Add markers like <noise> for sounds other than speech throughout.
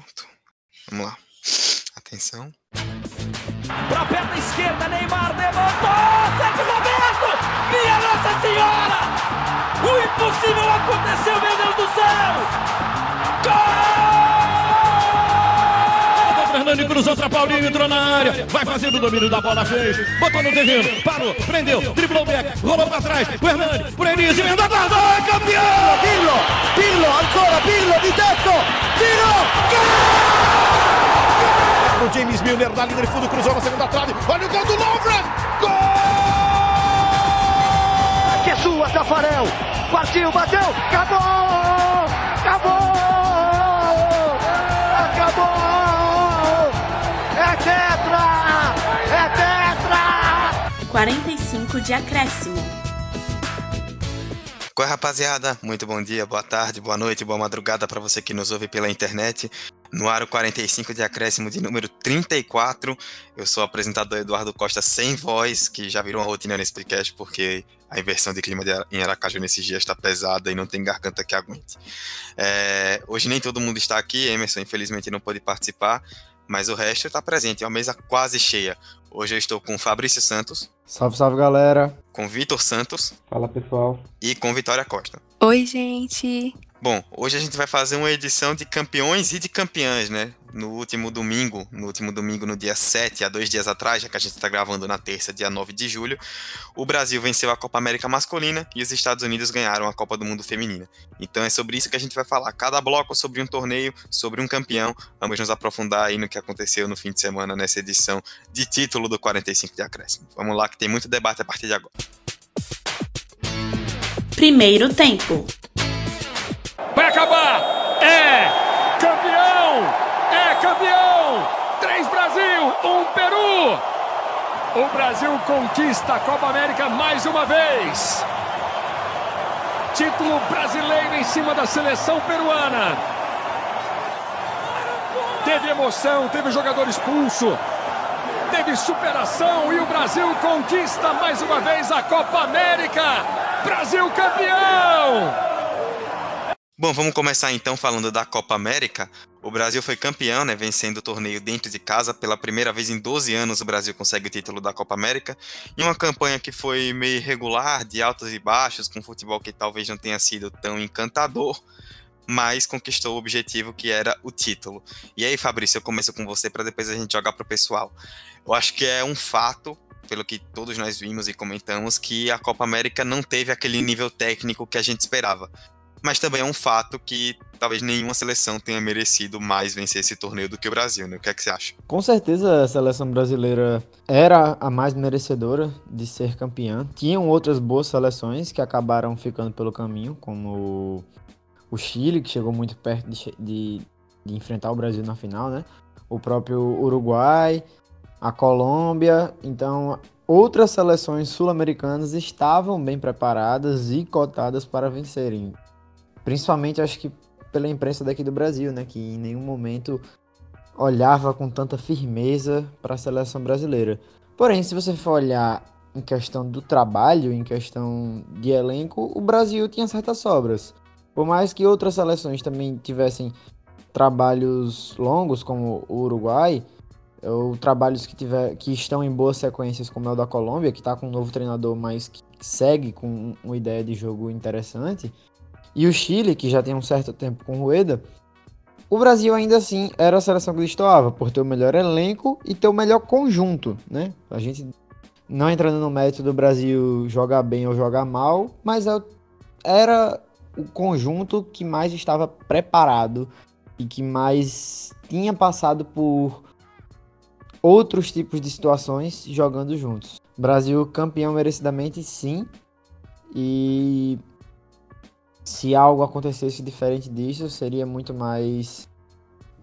Pronto. Vamos lá. Atenção. Pra perna esquerda, Neymar levantou! Sérgio Roberto! Minha Nossa Senhora! O impossível aconteceu, meu Deus do céu! Gol! Fernando cruzou pra Paulinho, entrou na área. Vai fazendo o domínio da bola, fez. Botou no terreno, parou, prendeu, driblou o back, rolou pra trás. O Hernani, por Enis, emendou a guarda, é campeão! Pirlo, Pirlo, ancora Pirlo di tetto, tiro, gol! O James Milner na linha de fundo, cruzou na segunda trave. Olha o gol do Lovren! Gol! Que é sua, Tafarel! Partiu, bateu, acabou! Acabou! Acabou! É tetra! É tetra! 45 de acréscimo. Oi, rapaziada. Muito bom dia, boa tarde, boa noite, boa madrugada para você que nos ouve pela internet. No aro 45 de acréscimo de número 34, eu sou o apresentador Eduardo Costa sem voz, que já virou uma rotina nesse podcast, porque a inversão de clima de em Aracaju nesses dias está pesada e não tem garganta que aguente. É, hoje nem todo mundo está aqui, Emerson infelizmente não pôde participar, mas o resto está presente, é uma mesa quase cheia. Hoje eu estou com Fabrício Santos. Salve, salve galera. Com Vitor Santos. Fala pessoal. E com Vitória Costa. Oi, gente. Bom, hoje a gente vai fazer uma edição de campeões e de campeãs, né? No último domingo, no último domingo, no dia 7, há dois dias atrás, já que a gente está gravando na terça, dia 9 de julho, o Brasil venceu a Copa América masculina e os Estados Unidos ganharam a Copa do Mundo feminina. Então é sobre isso que a gente vai falar. Cada bloco sobre um torneio, sobre um campeão. Vamos nos aprofundar aí no que aconteceu no fim de semana nessa edição de título do 45 de acréscimo. Vamos lá que tem muito debate a partir de agora. Primeiro tempo. 1 Peru. O Brasil conquista a Copa América mais uma vez. Título brasileiro em cima da seleção peruana. Teve emoção, teve jogador expulso, teve superação e o Brasil conquista mais uma vez a Copa América. Brasil campeão! Bom, vamos começar então falando da Copa América. O Brasil foi campeão, né, vencendo o torneio dentro de casa. Pela primeira vez em 12 anos, o Brasil consegue o título da Copa América. Em uma campanha que foi meio irregular, de altos e baixos, com futebol que talvez não tenha sido tão encantador, mas conquistou o objetivo que era o título. E aí, Fabrício, eu começo com você para depois a gente jogar para o pessoal. Eu acho que é um fato pelo que todos nós vimos e comentamos, que a Copa América não teve aquele nível técnico que a gente esperava mas também é um fato que talvez nenhuma seleção tenha merecido mais vencer esse torneio do que o Brasil, né? O que é que você acha? Com certeza a seleção brasileira era a mais merecedora de ser campeã. Tinham outras boas seleções que acabaram ficando pelo caminho, como o Chile, que chegou muito perto de, de, de enfrentar o Brasil na final, né? O próprio Uruguai, a Colômbia. Então, outras seleções sul-americanas estavam bem preparadas e cotadas para vencerem. Principalmente, acho que pela imprensa daqui do Brasil, né? Que em nenhum momento olhava com tanta firmeza para a seleção brasileira. Porém, se você for olhar em questão do trabalho, em questão de elenco, o Brasil tinha certas sobras. Por mais que outras seleções também tivessem trabalhos longos, como o Uruguai, ou trabalhos que, tiver, que estão em boas sequências, como é o da Colômbia, que está com um novo treinador, mas que segue com uma ideia de jogo interessante, e o Chile, que já tem um certo tempo com Rueda, o Brasil ainda assim era a seleção que destoava por ter o melhor elenco e ter o melhor conjunto, né? A gente não entrando no mérito do Brasil jogar bem ou jogar mal, mas é era o conjunto que mais estava preparado e que mais tinha passado por outros tipos de situações jogando juntos. Brasil campeão merecidamente, sim. E se algo acontecesse diferente disso, seria muito mais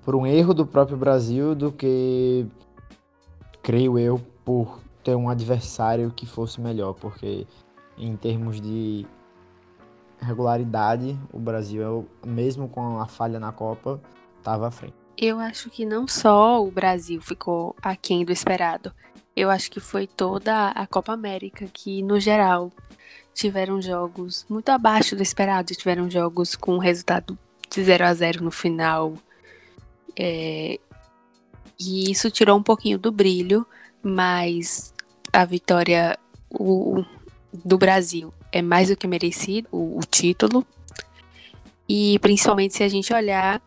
por um erro do próprio Brasil do que, creio eu, por ter um adversário que fosse melhor, porque em termos de regularidade, o Brasil, mesmo com a falha na Copa, estava à frente. Eu acho que não só o Brasil ficou aquém do esperado. Eu acho que foi toda a Copa América que, no geral, tiveram jogos muito abaixo do esperado, tiveram jogos com resultado de 0 a 0 no final. É, e isso tirou um pouquinho do brilho, mas a vitória o, do Brasil é mais do que merecido, o, o título. E principalmente se a gente olhar,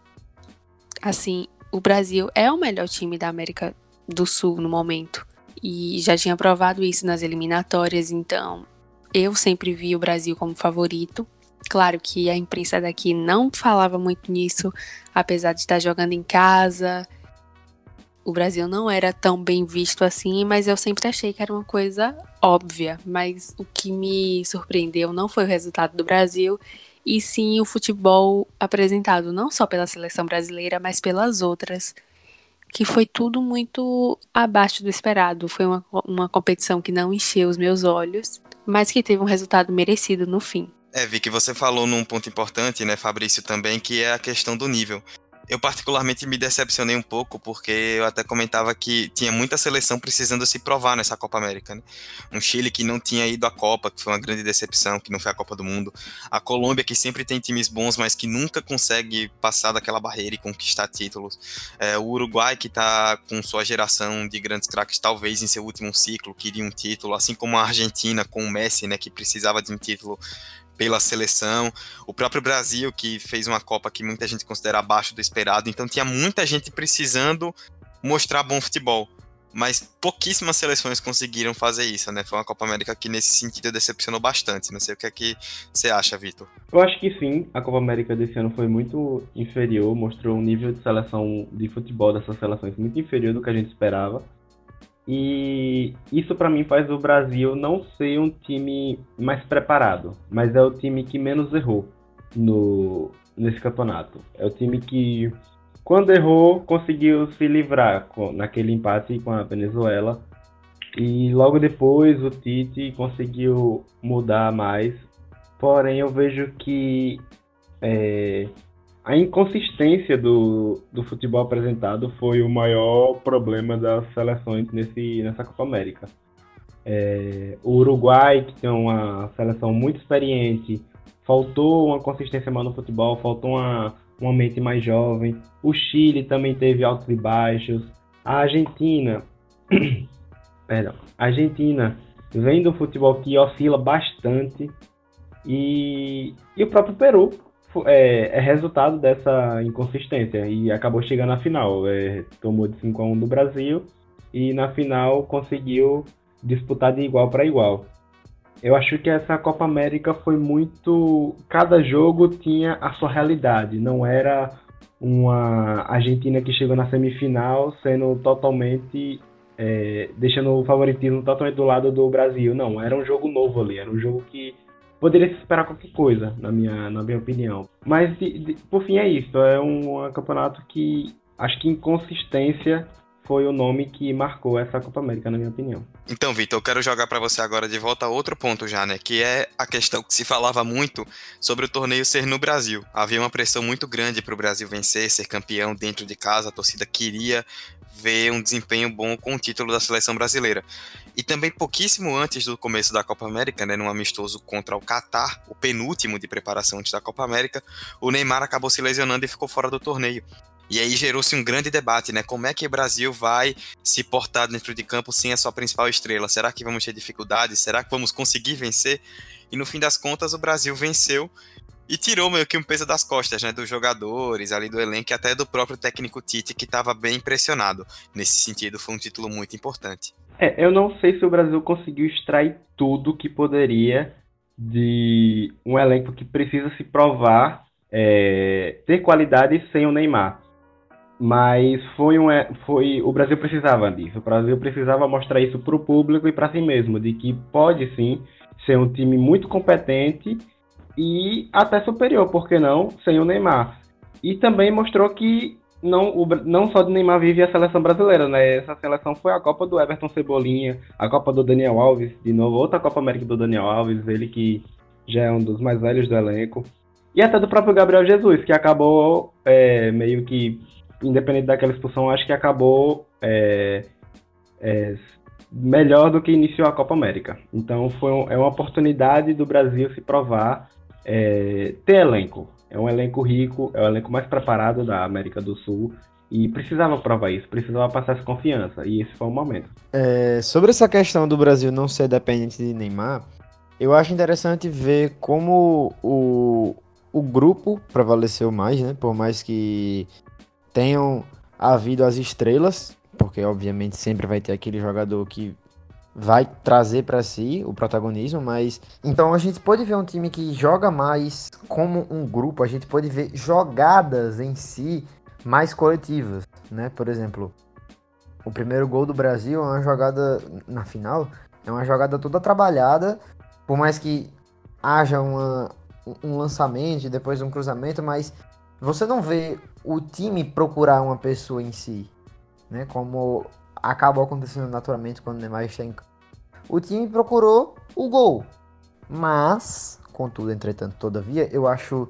assim, o Brasil é o melhor time da América do Sul no momento. E já tinha provado isso nas eliminatórias, então eu sempre vi o Brasil como favorito. Claro que a imprensa daqui não falava muito nisso, apesar de estar jogando em casa. O Brasil não era tão bem visto assim, mas eu sempre achei que era uma coisa óbvia. Mas o que me surpreendeu não foi o resultado do Brasil, e sim o futebol apresentado não só pela seleção brasileira, mas pelas outras, que foi tudo muito abaixo do esperado. Foi uma, uma competição que não encheu os meus olhos, mas que teve um resultado merecido no fim. É, vi que você falou num ponto importante, né, Fabrício, também, que é a questão do nível. Eu particularmente me decepcionei um pouco, porque eu até comentava que tinha muita seleção precisando se provar nessa Copa América. Né? Um Chile que não tinha ido à Copa, que foi uma grande decepção, que não foi a Copa do Mundo. A Colômbia, que sempre tem times bons, mas que nunca consegue passar daquela barreira e conquistar títulos. É, o Uruguai, que está com sua geração de grandes craques, talvez em seu último ciclo, queria um título, assim como a Argentina com o Messi, né, que precisava de um título pela seleção, o próprio Brasil, que fez uma Copa que muita gente considera abaixo do esperado, então tinha muita gente precisando mostrar bom futebol. Mas pouquíssimas seleções conseguiram fazer isso, né? Foi uma Copa América que, nesse sentido, decepcionou bastante. Não sei o que é que você acha, Vitor. Eu acho que sim, a Copa América desse ano foi muito inferior, mostrou um nível de seleção de futebol dessas seleções muito inferior do que a gente esperava. E isso para mim faz o Brasil não ser um time mais preparado, mas é o time que menos errou no nesse campeonato. É o time que quando errou conseguiu se livrar com, naquele empate com a Venezuela e logo depois o Tite conseguiu mudar mais. Porém eu vejo que é, a inconsistência do, do futebol apresentado foi o maior problema das seleções nesse, nessa Copa América. É, o Uruguai, que tem uma seleção muito experiente, faltou uma consistência mais no futebol, faltou uma, uma mente mais jovem. O Chile também teve altos e baixos. A Argentina, <coughs> perdão, a Argentina vem do futebol que oscila bastante. E, e o próprio Peru, é, é, resultado dessa inconsistência e acabou chegando à final. É, tomou de 5 a 1 do Brasil e na final conseguiu disputar de igual para igual. Eu acho que essa Copa América foi muito. Cada jogo tinha a sua realidade, não era uma Argentina que chegou na semifinal sendo totalmente. É, deixando o favoritismo totalmente do lado do Brasil. Não, era um jogo novo ali, era um jogo que poderia se esperar qualquer coisa, na minha, na minha opinião. Mas, de, de, por fim, é isso. É um, um campeonato que acho que inconsistência foi o nome que marcou essa Copa América, na minha opinião. Então, Vitor, eu quero jogar para você agora de volta outro ponto já, né? Que é a questão que se falava muito sobre o torneio ser no Brasil. Havia uma pressão muito grande para o Brasil vencer, ser campeão dentro de casa. A torcida queria ver um desempenho bom com o título da seleção brasileira. E também pouquíssimo antes do começo da Copa América, né, num amistoso contra o Catar, o penúltimo de preparação antes da Copa América, o Neymar acabou se lesionando e ficou fora do torneio. E aí gerou-se um grande debate, né? Como é que o Brasil vai se portar dentro de campo sem a sua principal estrela? Será que vamos ter dificuldades? Será que vamos conseguir vencer? E no fim das contas, o Brasil venceu e tirou meio que um peso das costas, né, dos jogadores, ali do elenco e até do próprio técnico Tite, que estava bem impressionado. Nesse sentido, foi um título muito importante. É, eu não sei se o Brasil conseguiu extrair tudo que poderia de um elenco que precisa se provar é, ter qualidade sem o Neymar. Mas foi um, foi o Brasil precisava disso. O Brasil precisava mostrar isso para o público e para si mesmo, de que pode sim ser um time muito competente e até superior, por que não, sem o Neymar. E também mostrou que não, o, não só de Neymar vive a seleção brasileira, né? Essa seleção foi a Copa do Everton Cebolinha, a Copa do Daniel Alves, de novo, outra Copa América do Daniel Alves, ele que já é um dos mais velhos do elenco. E até do próprio Gabriel Jesus, que acabou é, meio que, independente daquela expulsão, acho que acabou é, é, melhor do que iniciou a Copa América. Então foi um, é uma oportunidade do Brasil se provar, é, ter elenco, é um elenco rico, é o elenco mais preparado da América do Sul. E precisava provar isso, precisava passar essa confiança, e esse foi o momento. É, sobre essa questão do Brasil não ser dependente de Neymar, eu acho interessante ver como o, o grupo prevaleceu mais, né? Por mais que tenham havido as estrelas, porque obviamente sempre vai ter aquele jogador que vai trazer para si o protagonismo, mas então a gente pode ver um time que joga mais como um grupo, a gente pode ver jogadas em si mais coletivas, né? Por exemplo, o primeiro gol do Brasil é uma jogada na final, é uma jogada toda trabalhada, por mais que haja uma, um lançamento e depois um cruzamento, mas você não vê o time procurar uma pessoa em si, né? Como acabou acontecendo naturalmente quando o Neymar está em campo. O time procurou o gol, mas, contudo, entretanto, todavia, eu acho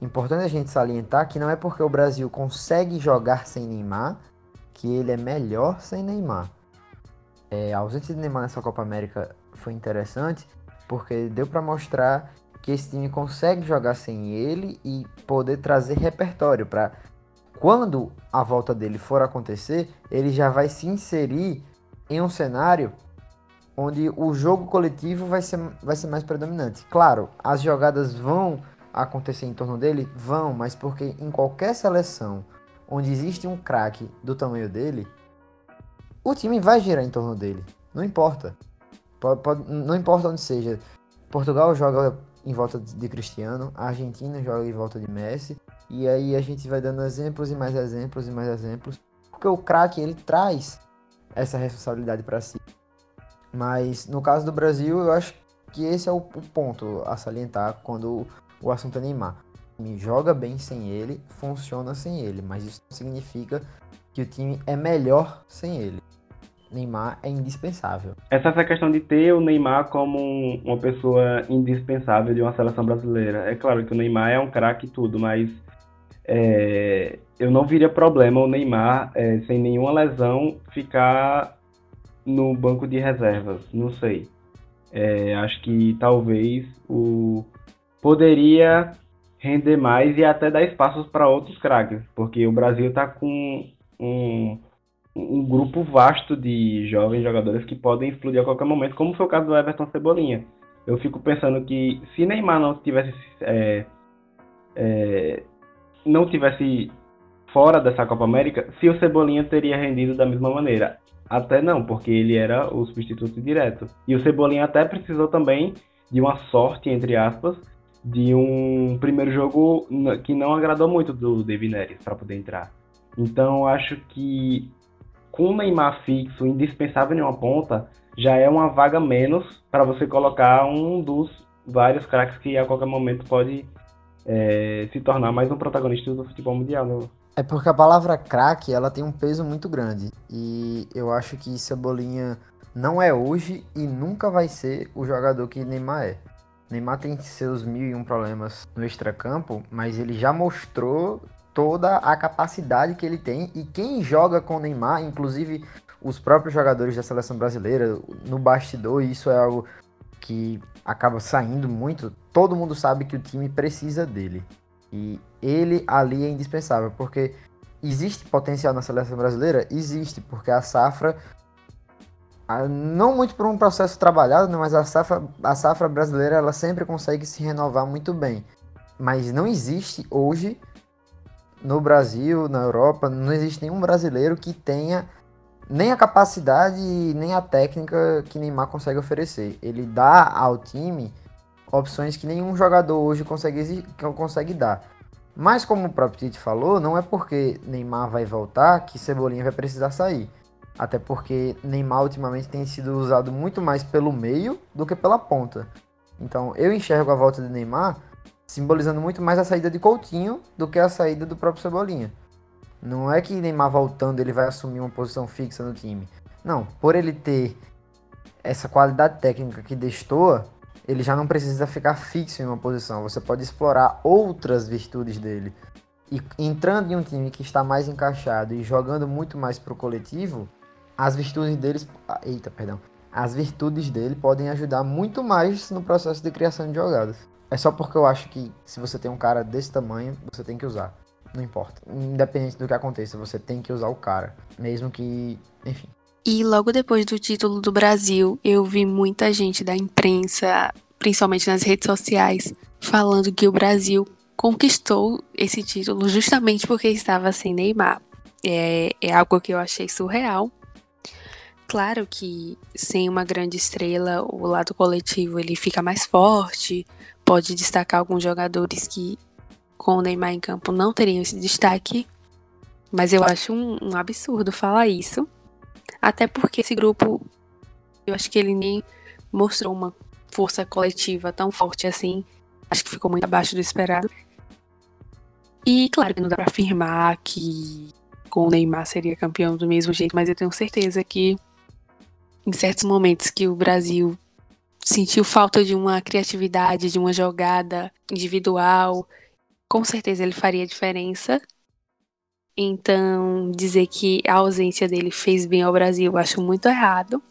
importante a gente salientar que não é porque o Brasil consegue jogar sem Neymar que ele é melhor sem Neymar. É, a ausência de Neymar nessa Copa América foi interessante porque deu para mostrar que esse time consegue jogar sem ele e poder trazer repertório para quando a volta dele for acontecer, ele já vai se inserir em um cenário onde o jogo coletivo vai ser, vai ser mais predominante. Claro, as jogadas vão acontecer em torno dele? Vão, mas porque em qualquer seleção onde existe um craque do tamanho dele, o time vai girar em torno dele. Não importa. Pode, pode, não importa onde seja. Portugal joga em volta de Cristiano, a Argentina joga em volta de Messi, e aí a gente vai dando exemplos e mais exemplos e mais exemplos, porque o craque ele traz essa responsabilidade para si. Mas no caso do Brasil, eu acho que esse é o, ponto a salientar quando o assunto é Neymar. Me joga bem sem ele, funciona sem ele, mas isso não significa que o time é melhor sem ele. Neymar é indispensável. Essa é a questão de ter o Neymar como uma pessoa indispensável de uma seleção brasileira. É claro que o Neymar é um craque e tudo, mas é, eu não viria problema o Neymar, é, sem nenhuma lesão, ficar no banco de reservas. Não sei. É, acho que talvez o poderia render mais e até dar espaços para outros craques, porque o Brasil está com um um grupo vasto de jovens jogadores que podem explodir a qualquer momento, como foi o caso do Everton Cebolinha. Eu fico pensando que se Neymar não tivesse é, é, não tivesse fora dessa Copa América, se o Cebolinha teria rendido da mesma maneira. Até não, porque ele era o substituto direto. E o Cebolinha até precisou também de uma sorte, entre aspas, de um primeiro jogo que não agradou muito do David Neres para poder entrar. Então acho que com o Neymar fixo, indispensável em uma ponta, já é uma vaga menos para você colocar um dos vários craques que a qualquer momento pode é, se tornar mais um protagonista do futebol mundial. Né? É porque a palavra craque ela tem um peso muito grande e eu acho que Cebolinha não é hoje e nunca vai ser o jogador que Neymar é. Neymar tem seus mil e um problemas no extracampo, mas ele já mostrou toda a capacidade que ele tem e quem joga com Neymar, inclusive os próprios jogadores da seleção brasileira, no bastidor, isso é algo que acaba saindo muito. Todo mundo sabe que o time precisa dele. E ele ali é indispensável, porque existe potencial na seleção brasileira? Existe, porque a safra não muito por um processo trabalhado, né, mas a safra, a safra brasileira ela sempre consegue se renovar muito bem. Mas não existe hoje no Brasil, na Europa, não existe nenhum brasileiro que tenha nem a capacidade nem a técnica que Neymar consegue oferecer. Ele dá ao time opções que nenhum jogador hoje consegue, consegue dar. Mas como o próprio Tite falou, não é porque Neymar vai voltar que Cebolinha vai precisar sair. Até porque Neymar ultimamente tem sido usado muito mais pelo meio do que pela ponta. Então eu enxergo a volta de Neymar simbolizando muito mais a saída de Coutinho do que a saída do próprio Cebolinha. Não é que Neymar voltando ele vai assumir uma posição fixa no time. Não, por ele ter essa qualidade técnica que destoa, ele já não precisa ficar fixo em uma posição. Você pode explorar outras virtudes dele. E entrando em um time que está mais encaixado e jogando muito mais pro coletivo, as virtudes deles, eita, perdão, as virtudes dele podem ajudar muito mais no processo de criação de jogadas. É só porque eu acho que se você tem um cara desse tamanho, você tem que usar. Não importa. Independente do que aconteça, você tem que usar o cara. Mesmo que. Enfim. E logo depois do título do Brasil, eu vi muita gente da imprensa, principalmente nas redes sociais, falando que o Brasil conquistou esse título justamente porque estava sem Neymar. É, é algo que eu achei surreal. Claro que sem uma grande estrela, o lado coletivo ele fica mais forte, pode destacar alguns jogadores que com o Neymar em campo não teriam esse destaque, mas eu acho um, um absurdo falar isso, até porque esse grupo, eu acho que ele nem mostrou uma força coletiva tão forte assim, acho que ficou muito abaixo do esperado. E claro que não dá para afirmar que com o Neymar seria campeão do mesmo jeito, mas eu tenho certeza que em certos momentos que o Brasil sentiu falta de uma criatividade, de uma jogada individual, com certeza ele faria diferença. Então, dizer que a ausência dele fez bem ao Brasil, eu acho muito errado.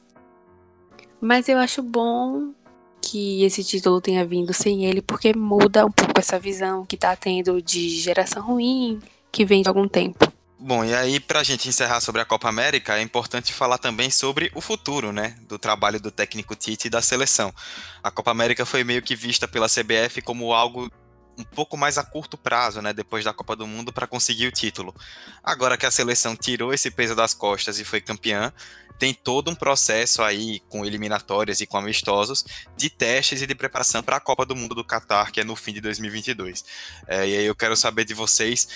Mas eu acho bom que esse título tenha vindo sem ele, porque muda um pouco essa visão que tá tendo de geração ruim, que vem de algum tempo. Bom, e aí, para a gente encerrar sobre a Copa América, é importante falar também sobre o futuro, né, do trabalho do técnico Tite e da seleção. A Copa América foi meio que vista pela CBF como algo um pouco mais a curto prazo, né, depois da Copa do Mundo, para conseguir o título. Agora que a seleção tirou esse peso das costas e foi campeã, tem todo um processo aí com eliminatórias e com amistosos de testes e de preparação para a Copa do Mundo do Catar, que é no fim de 2022. É, e aí eu quero saber de vocês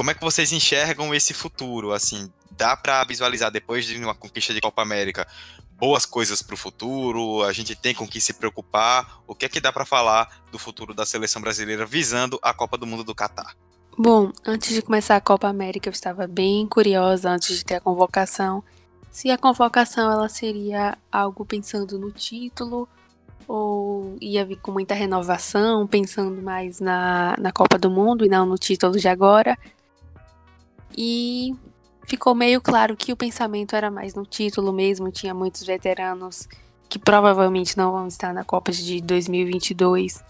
como é que vocês enxergam esse futuro? Assim, dá para visualizar depois de uma conquista de Copa América boas coisas para o futuro? A gente tem com que se preocupar? O que é que dá para falar do futuro da seleção brasileira visando a Copa do Mundo do Catar? Bom, antes de começar a Copa América, eu estava bem curiosa antes de ter a convocação. Se a convocação ela seria algo pensando no título ou ia vir com muita renovação, pensando mais na, na Copa do Mundo e não no título de agora. E ficou meio claro que o pensamento era mais no título mesmo, tinha muitos veteranos que provavelmente não vão estar na Copa de 2022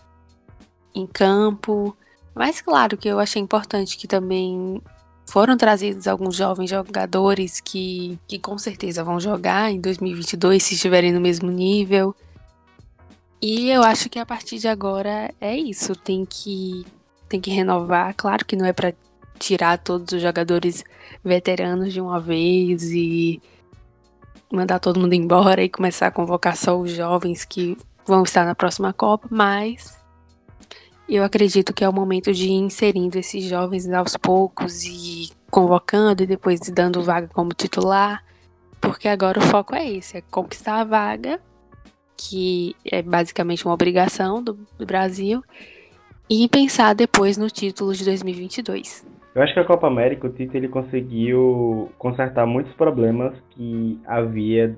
em campo. Mas claro que eu achei importante que também foram trazidos alguns jovens jogadores que, que com certeza vão jogar em 2022 se estiverem no mesmo nível. E eu acho que a partir de agora é isso, tem que tem que renovar. Claro que não é para tirar todos os jogadores veteranos de uma vez e mandar todo mundo embora e começar a convocar só os jovens que vão estar na próxima Copa, mas eu acredito que é o momento de ir inserindo esses jovens aos poucos e convocando e depois dando vaga como titular, porque agora o foco é esse, é conquistar a vaga, que é basicamente uma obrigação do, do Brasil, e pensar depois no título de 2022. Eu acho que a Copa América, o Tite ele conseguiu consertar muitos problemas que havia,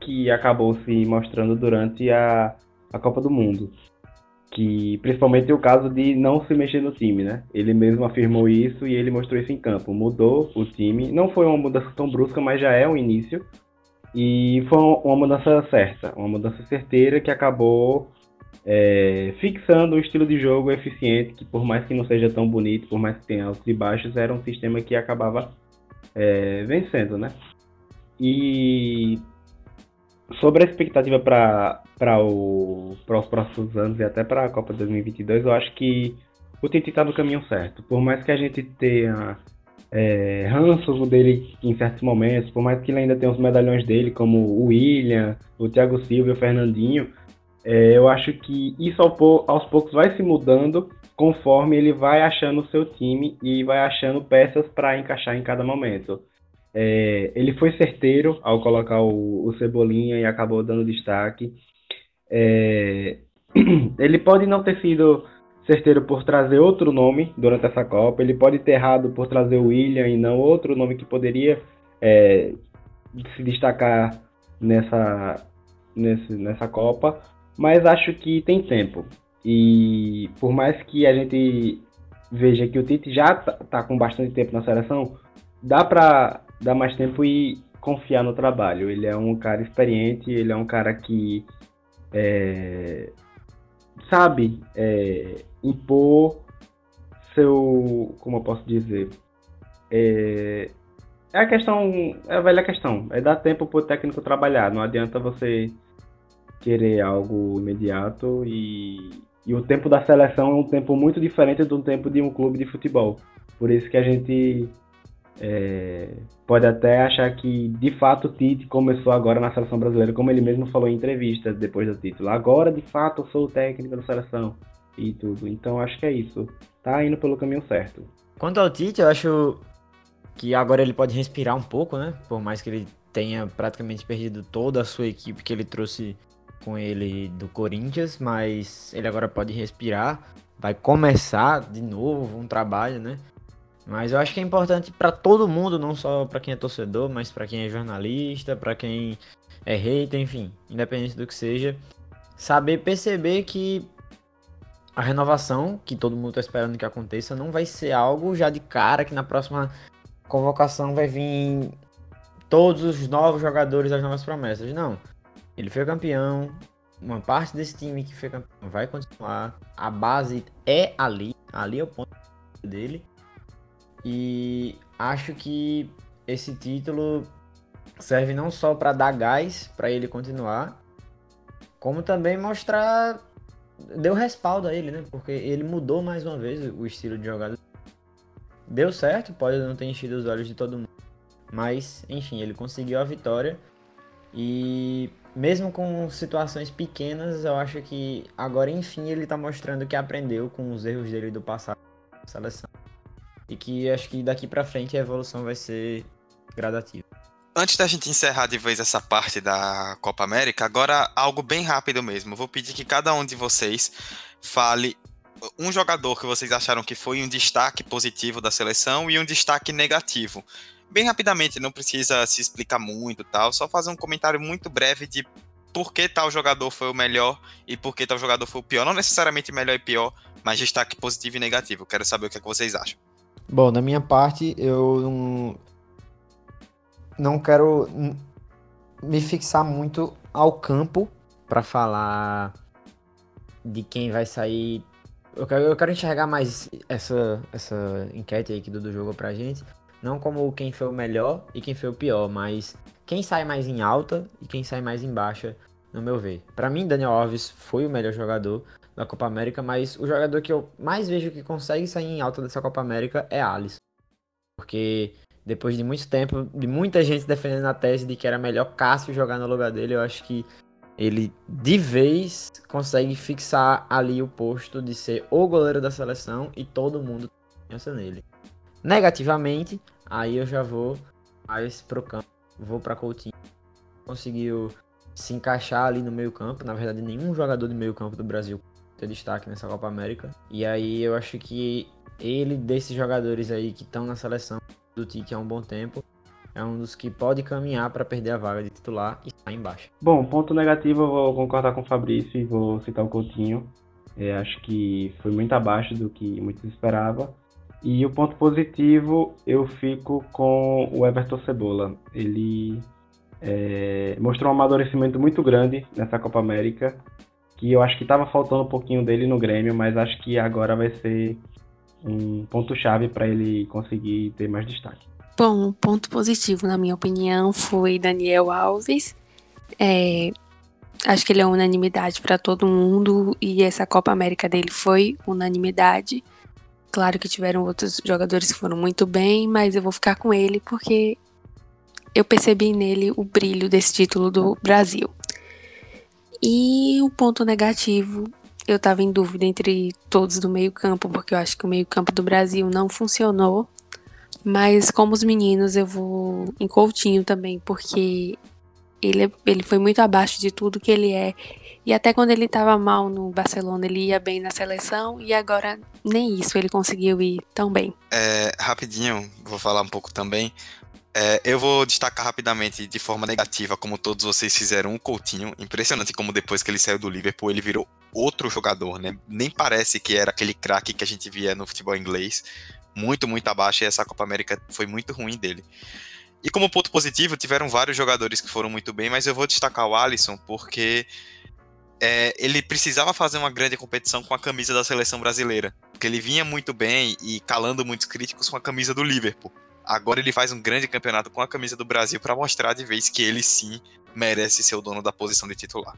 que acabou se mostrando durante a, a Copa do Mundo. Que principalmente o caso de não se mexer no time, né? Ele mesmo afirmou isso e ele mostrou isso em campo. Mudou o time. Não foi uma mudança tão brusca, mas já é um início. E foi uma mudança certa, uma mudança certeira que acabou é, fixando um estilo de jogo eficiente, que por mais que não seja tão bonito, por mais que tenha altos e baixos, era um sistema que acabava é, vencendo, né? E sobre a expectativa para os próximos anos e até para a Copa 2022, eu acho que o Tite está no caminho certo. Por mais que a gente tenha é, ranço dele em certos momentos, por mais que ele ainda tenha os medalhões dele, como o William, o Thiago Silva e o Fernandinho, é, eu acho que isso aos poucos vai se mudando conforme ele vai achando o seu time e vai achando peças para encaixar em cada momento. É, ele foi certeiro ao colocar o, o, Cebolinha e acabou dando destaque. É, <clears throat> ele pode não ter sido certeiro por trazer outro nome durante essa Copa, ele pode ter errado por trazer o William e não outro nome que poderia é, se destacar nessa, nesse, nessa Copa, mas acho que tem tempo. E por mais que a gente veja que o Tite já tá, tá com bastante tempo na seleção, dá para dar mais tempo e confiar no trabalho. Ele é um cara experiente, ele é um cara que é, sabe é, impor seu. Como eu posso dizer? É, é a questão. É a velha questão. É dar tempo pro técnico trabalhar. Não adianta você querer algo imediato e, e o tempo da seleção é um tempo muito diferente do tempo de um clube de futebol. Por isso que a gente é, pode até achar que de fato o Tite começou agora na seleção brasileira, como ele mesmo falou em entrevistas depois do título. Agora de fato eu sou o técnico da seleção e tudo. Então acho que é isso. Tá indo pelo caminho certo. Quanto ao Tite, eu acho que agora ele pode respirar um pouco, né? Por mais que ele tenha praticamente perdido toda a sua equipe que ele trouxe com ele do Corinthians, mas ele agora pode respirar, vai começar de novo um trabalho, né? Mas eu acho que é importante para todo mundo, não só para quem é torcedor, mas para quem é jornalista, para quem é hater, enfim, independente do que seja, saber perceber que a renovação, que todo mundo está esperando que aconteça, não vai ser algo já de cara que na próxima convocação vai vir todos os novos jogadores, as novas promessas. Não. Ele foi campeão, uma parte desse time que foi campeão vai continuar. A base é ali, ali é o ponto dele. E acho que esse título serve não só para dar gás para ele continuar, como também mostrar deu respaldo a ele, né? Porque ele mudou mais uma vez o estilo de jogada. Deu certo, pode não ter enchido os olhos de todo mundo, mas enfim, ele conseguiu a vitória e mesmo com situações pequenas, eu acho que agora enfim ele tá mostrando que aprendeu com os erros dele do passado na seleção. E que acho que daqui para frente a evolução vai ser gradativa. Antes da gente encerrar de vez essa parte da Copa América, agora algo bem rápido mesmo. vou pedir que cada um de vocês fale um jogador que vocês acharam que foi um destaque positivo da seleção e um destaque negativo. Bem rapidamente, não precisa se explicar muito tal, só fazer um comentário muito breve de por que tal jogador foi o melhor e por que tal jogador foi o pior. Não necessariamente melhor e pior, mas destaque positivo e negativo. Quero saber o que, é que vocês acham. Bom, da minha parte, eu não, não quero me fixar muito ao campo para falar de quem vai sair. Eu quero, eu quero enxergar mais essa, essa enquete aí que Dudu jogou pra gente. Não como quem foi o melhor e quem foi o pior, mas quem sai mais em alta e quem sai mais em baixa, no meu ver. Para mim, Daniel Alves foi o melhor jogador, da Copa América, mas o jogador que eu mais vejo que consegue sair em alta dessa Copa América é Alisson. Porque depois de muito tempo, de muita gente defendendo a tese de que era melhor Cássio jogar no lugar dele, eu acho que ele de vez consegue fixar ali o posto de ser o goleiro da seleção e todo mundo pensa nele. Negativamente, aí eu já vou mais pro campo, vou para Coutinho. Conseguiu se encaixar ali no meio-campo, na verdade nenhum jogador de meio-campo do Brasil ter destaque nessa Copa América. E aí eu acho que ele, desses jogadores aí que estão na seleção do Tite há um bom tempo, é um dos que pode caminhar para perder a vaga de titular e estar embaixo. Bom, ponto negativo, eu vou concordar com o Fabrício e vou citar o Coutinho. É, acho que foi muito abaixo do que muitos esperavam. E o ponto positivo, eu fico com o Everton Cebola. Ele é, mostrou um amadurecimento muito grande nessa Copa América que eu acho que estava faltando um pouquinho dele no Grêmio, mas acho que agora vai ser um ponto-chave para ele conseguir ter mais destaque. Bom, o ponto positivo, na minha opinião, foi Daniel Alves. É, acho que ele é unanimidade para todo mundo e essa Copa América dele foi unanimidade. Claro que tiveram outros jogadores que foram muito bem, mas eu vou ficar com ele porque eu percebi nele o brilho desse título do Brasil. E o ponto negativo, eu tava em dúvida entre todos do meio-campo, porque eu acho que o meio-campo do Brasil não funcionou. Mas como os meninos, eu vou em Coutinho também, porque ele, ele foi muito abaixo de tudo que ele é. E até quando ele estava mal no Barcelona, ele ia bem na seleção, e agora nem isso ele conseguiu ir tão bem. É, rapidinho, vou falar um pouco também. É, eu vou destacar rapidamente, de forma negativa, como todos vocês fizeram, o Coutinho. Impressionante como depois que ele saiu do Liverpool, ele virou outro jogador, né? Nem parece que era aquele craque que a gente via no futebol inglês. Muito, muito abaixo, e essa Copa América foi muito ruim dele. E como ponto positivo, tiveram vários jogadores que foram muito bem, mas eu vou destacar o Alisson porque é, ele precisava fazer uma grande competição com a camisa da seleção brasileira. Porque ele vinha muito bem e calando muitos críticos com a camisa do Liverpool. Agora ele faz um grande campeonato com a camisa do Brasil para mostrar de vez que ele sim merece ser o dono da posição de titular.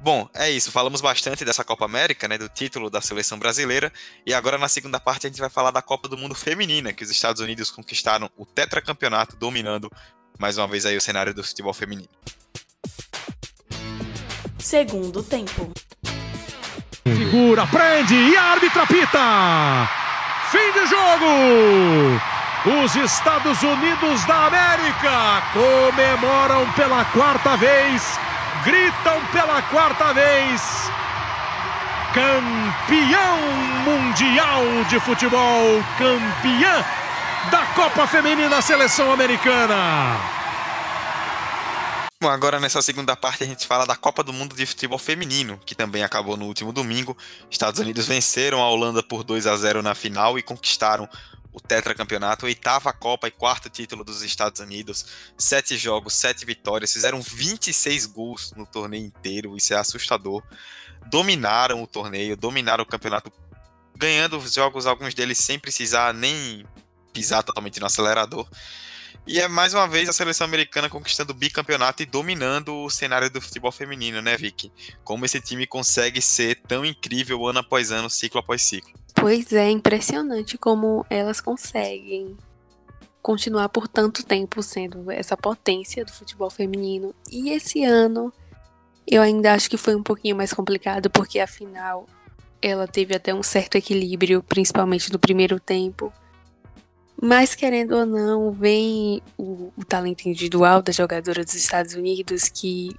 Bom, é isso. Falamos bastante dessa Copa América, né, do título da seleção brasileira. E agora na segunda parte a gente vai falar da Copa do Mundo Feminina, que os Estados Unidos conquistaram o tetracampeonato, dominando mais uma vez aí o cenário do futebol feminino. Segundo tempo. Segura, prende e a árbitra pita! Fim de jogo! Os Estados Unidos da América comemoram pela quarta vez gritam pela quarta vez. Campeão mundial de futebol, campeã da Copa Feminina Seleção Americana. Bom, agora nessa segunda parte a gente fala da Copa do Mundo de Futebol Feminino, que também acabou no último domingo. Estados Unidos venceram a Holanda por 2 a 0 na final e conquistaram o tetracampeonato, oitava Copa e quarto título dos Estados Unidos, sete jogos, sete vitórias, fizeram 26 gols no torneio inteiro, isso é assustador. Dominaram o torneio, dominaram o campeonato, ganhando os jogos, alguns deles sem precisar nem pisar totalmente no acelerador. E é mais uma vez a seleção americana conquistando o bicampeonato e dominando o cenário do futebol feminino, né, Vicky? Como esse time consegue ser tão incrível ano após ano, ciclo após ciclo. Pois é, impressionante como elas conseguem continuar por tanto tempo sendo essa potência do futebol feminino. E esse ano eu ainda acho que foi um pouquinho mais complicado, porque afinal ela teve até um certo equilíbrio, principalmente no primeiro tempo. Mas querendo ou não, vem o, o talento individual da jogadora dos Estados Unidos que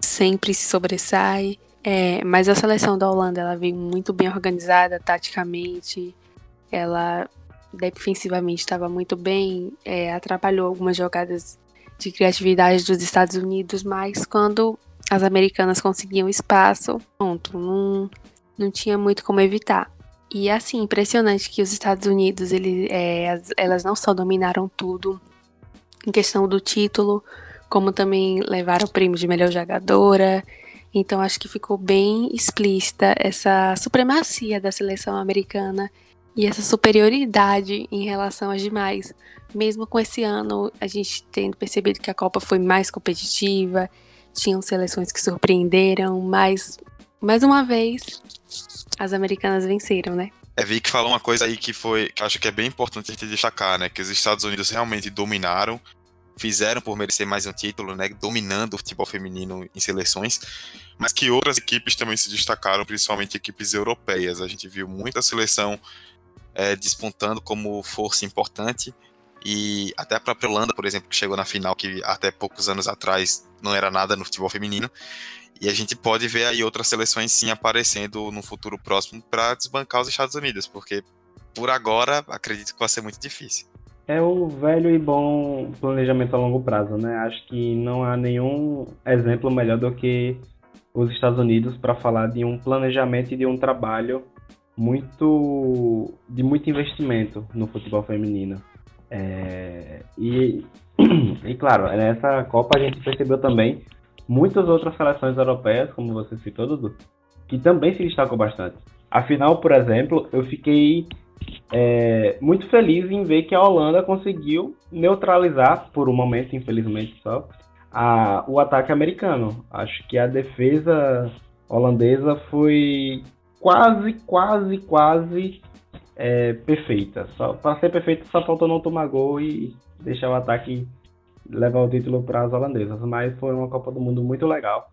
sempre se sobressai é, mas a seleção da Holanda ela veio muito bem organizada taticamente. Ela defensivamente estava muito bem, é, atrapalhou algumas jogadas de criatividade dos Estados Unidos, mas quando as americanas conseguiam espaço, pronto, não, não tinha muito como evitar. E assim, impressionante que os Estados Unidos, ele, é, elas não só dominaram tudo em questão do título, como também levaram o prêmio de melhor jogadora, então acho que ficou bem explícita essa supremacia da seleção americana e essa superioridade em relação às demais. Mesmo com esse ano, a gente tendo percebido que a Copa foi mais competitiva, tinham seleções que surpreenderam, mas mais uma vez as americanas venceram, né? É, vi que falou uma coisa aí que foi, que acho que é bem importante a gente destacar, né? Que os Estados Unidos realmente dominaram fizeram por merecer mais um título, né, dominando o futebol feminino em seleções, mas que outras equipes também se destacaram, principalmente equipes europeias. A gente viu muita seleção é, despontando como força importante e até a própria Holanda, por exemplo, que chegou na final, que até poucos anos atrás não era nada no futebol feminino. E a gente pode ver aí outras seleções sim aparecendo no futuro próximo para desbancar os Estados Unidos, porque por agora acredito que vai ser muito difícil. É o velho e bom planejamento a longo prazo, né? Acho que não há nenhum exemplo melhor do que os Estados Unidos para falar de um planejamento e de um trabalho muito de muito investimento no futebol feminino. É, e, <clears throat> e claro, nessa Copa a gente percebeu também muitas outras seleções europeias, como você citou, Dudu, que também se destacou bastante. Afinal, por exemplo, eu fiquei é, muito feliz em ver que a Holanda conseguiu neutralizar, por um momento, infelizmente só, a, o ataque americano. Acho que a defesa holandesa foi quase, quase, quase é, perfeita. Só para ser perfeita, só faltou não tomar gol e deixar o ataque levar o título para as holandesas. Mas foi uma Copa do Mundo muito legal.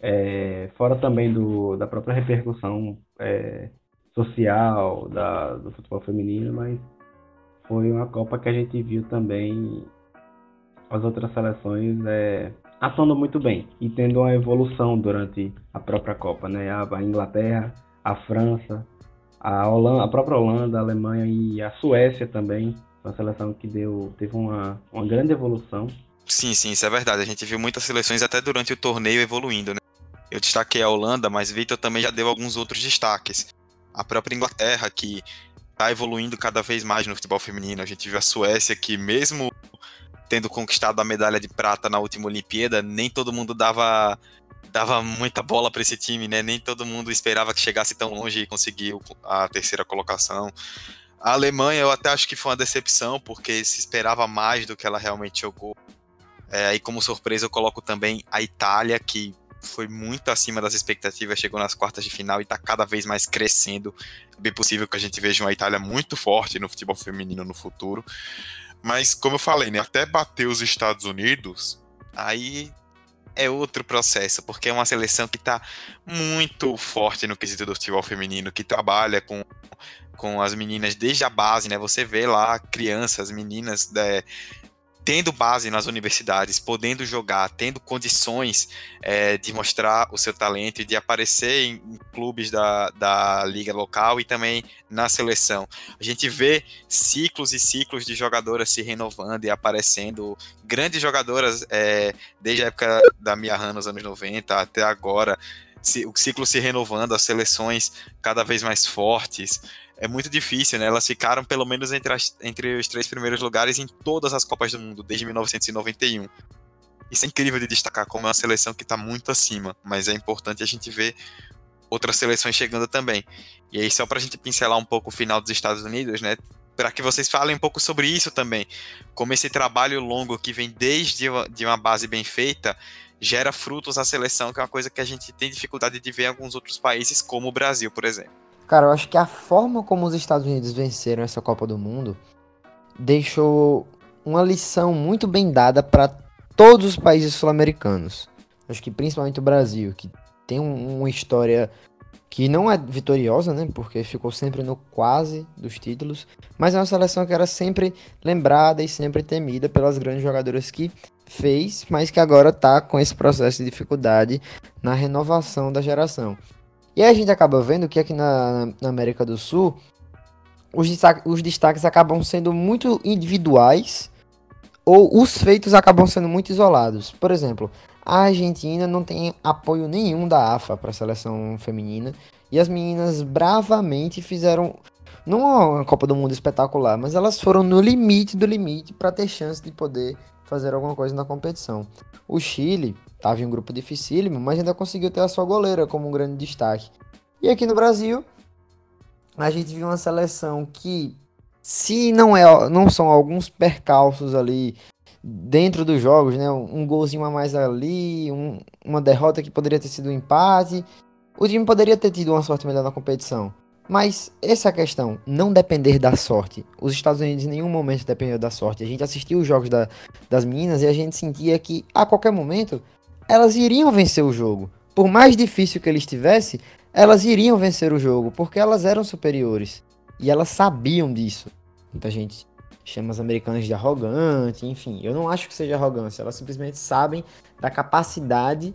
É, fora também do, da própria repercussão é, social da, do futebol feminino, mas foi uma Copa que a gente viu também as outras seleções é, atuando muito bem e tendo uma evolução durante a própria Copa, né? A, a Inglaterra, a França, a, Holanda, a própria Holanda, a Alemanha e a Suécia também, uma seleção que deu, teve uma, uma grande evolução. Sim, sim, isso é verdade. A gente viu muitas seleções até durante o torneio evoluindo, né? Eu destaquei a Holanda, mas Vitor também já deu alguns outros destaques a própria Inglaterra, que está evoluindo cada vez mais no futebol feminino. A gente viu a Suécia, que mesmo tendo conquistado a medalha de prata na última Olimpíada, nem todo mundo dava dava muita bola para esse time, né? Nem todo mundo esperava que chegasse tão longe e conseguiu a terceira colocação. A Alemanha eu até acho que foi uma decepção, porque se esperava mais do que ela realmente jogou. É, aí, como surpresa, eu coloco também a Itália, que foi muito acima das expectativas, chegou nas quartas de final e está cada vez mais crescendo. É bem possível que a gente veja uma Itália muito forte no futebol feminino no futuro. Mas, como eu falei, né, até bater os Estados Unidos, aí é outro processo, porque é uma seleção que está muito forte no quesito do futebol feminino, que trabalha com, com as meninas desde a base, né? Você vê lá crianças, meninas né, tendo base nas universidades, podendo jogar, tendo condições é, de mostrar o seu talento e de aparecer em, em, clubes da, da liga local e também na seleção. A gente vê ciclos e ciclos de jogadoras se renovando e aparecendo, grandes jogadoras é, desde a época da Mia Han nos anos 90 até agora, o ciclo se renovando, as seleções cada vez mais fortes é muito difícil, né? Elas ficaram pelo menos entre, as, entre os três primeiros lugares em todas as Copas do Mundo, desde 1991. Isso é incrível de destacar como é uma seleção que está muito acima, mas é importante a gente ver outras seleções chegando também. E aí, só para a gente pincelar um pouco o final dos Estados Unidos, né? Para que vocês falem um pouco sobre isso também. Como esse trabalho longo que vem desde de uma base bem feita gera frutos à seleção, que é uma coisa que a gente tem dificuldade de ver em alguns outros países, como o Brasil, por exemplo. Cara, eu acho que a forma como os Estados Unidos venceram essa Copa do Mundo deixou uma lição muito bem dada para todos os países sul-americanos. Acho que principalmente o Brasil, que tem um, uma história que não é vitoriosa, né? Porque ficou sempre no quase dos títulos, mas é uma seleção que era sempre lembrada e sempre temida pelas grandes jogadoras que fez, mas que agora está com esse processo de dificuldade na renovação da geração. E aí a gente acaba vendo que aqui na, na América do Sul, os, os destaques acabam sendo muito individuais ou os feitos acabam sendo muito isolados. Por exemplo, a Argentina não tem apoio nenhum da AFA para a seleção feminina e as meninas bravamente fizeram não uma Copa do Mundo espetacular, mas elas foram no limite do limite para ter chance de poder fazer alguma coisa na competição. O Chile estava em um grupo dificílimo, mas ainda conseguiu ter a sua goleira como um grande destaque. E aqui no Brasil, a gente viu uma seleção que, se não, é, não são alguns percalços ali dentro dos jogos, né? Um golzinho a mais ali, um, uma derrota que poderia ter sido um empate, o time poderia ter tido uma sorte melhor na competição. Mas essa é a questão, não depender da sorte. Os Estados Unidos em nenhum momento dependeu da sorte. A gente assistiu os jogos da, das meninas e a gente sentia que a qualquer momento elas iriam vencer o jogo. Por mais difícil que ele estivesse, elas iriam vencer o jogo, porque elas eram superiores. E elas sabiam disso. Muita gente chama as americanas de arrogante, enfim. Eu não acho que seja arrogância, elas simplesmente sabem da capacidade